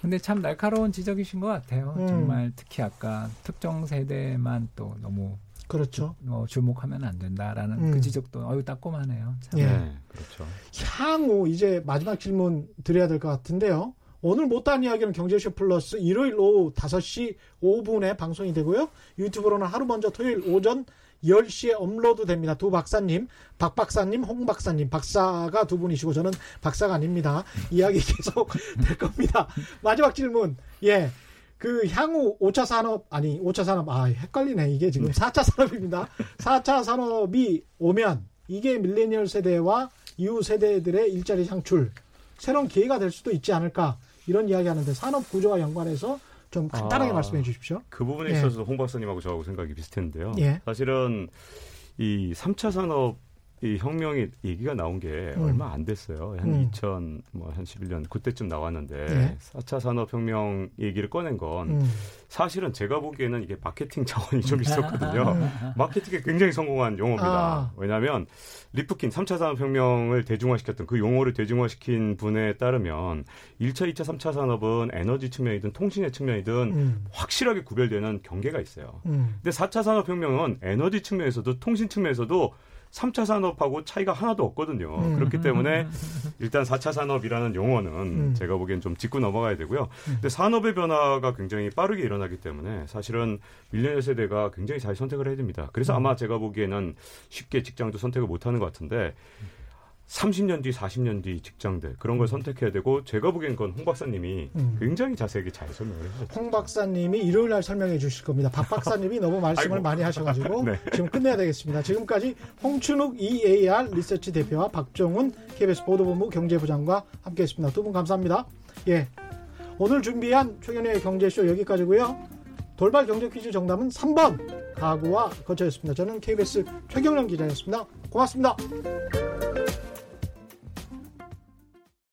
근데 참 날카로운 지적이신 것 같아요. 음. 정말 특히 아까 특정 세대만 또 너무 그렇죠. 어, 주목하면 안 된다라는 음. 그 지적도 어유 따끔하네요. 참. 예. 네, 그렇죠. 향후 이제 마지막 질문 드려야 될 것 같은데요. 오늘 못한 이야기는 경제쇼 플러스 일요일 오후 5시 5분에 방송이 되고요. 유튜브로는 하루 먼저 토요일 오전 10시에 업로드 됩니다. 두 박사님, 박 박사님, 홍 박사님, 박사가 두 분이시고 저는 박사가 아닙니다. 이야기 계속 될 겁니다. 마지막 질문. 예. 그 향후 5차 산업 아니 5차 산업 아 헷갈리네 이게 지금 4차 산업입니다. 4차 산업이 오면 이게 밀레니얼 세대와 이후 세대들의 일자리 창출 새로운 기회가 될 수도 있지 않을까 이런 이야기하는데 산업 구조와 연관해서 좀 간단하게 아, 말씀해 주십시오. 그 부분에 예. 있어서 홍 박사님하고 저하고 생각이 비슷했는데요. 예. 사실은 이 3차 산업 이 혁명이 얘기가 나온 게 음. 얼마 안 됐어요. 한 음. 2000, 뭐, 한 11년, 그때쯤 나왔는데, 네. 4차 산업혁명 얘기를 꺼낸 건, 음. 사실은 제가 보기에는 이게 마케팅 차원이 좀 있었거든요. 마케팅에 굉장히 성공한 용어입니다. 아. 왜냐하면, 리프킨 3차 산업혁명을 대중화시켰던 그 용어를 대중화시킨 분에 따르면, 1차, 2차, 3차 산업은 에너지 측면이든 통신의 측면이든 음. 확실하게 구별되는 경계가 있어요. 음. 근데 4차 산업혁명은 에너지 측면에서도 통신 측면에서도 3차 산업하고 차이가 하나도 없거든요. 음. 그렇기 때문에 일단 4차 산업이라는 용어는 음. 제가 보기엔 좀 짚고 넘어가야 되고요. 음. 근데 산업의 변화가 굉장히 빠르게 일어나기 때문에 사실은 밀레니얼 세대가 굉장히 잘 선택을 해야 됩니다. 그래서 음. 아마 제가 보기에는 쉽게 직장도 선택을 못 하는 것 같은데 30년 뒤, 40년 뒤 직장들 그런 걸 선택해야 되고 제가 보기엔 그건 홍 박사님이 음. 굉장히 자세하게 잘 설명을 해주셨죠. 홍 박사님이 일요일 날 설명해 주실 겁니다. 박 박사님이 너무 말씀을 많이 하셔가지고 네. 지금 끝내야 되겠습니다. 지금까지 홍춘욱 EAR 리서치 대표와 박정훈 KBS 보도본부 경제부장과 함께했습니다. 두 분 감사합니다. 예, 오늘 준비한 최경영의 경제쇼 여기까지고요. 돌발 경제 퀴즈 정답은 3번 가구와 거처였습니다. 저는 KBS 최경영 기자였습니다. 고맙습니다.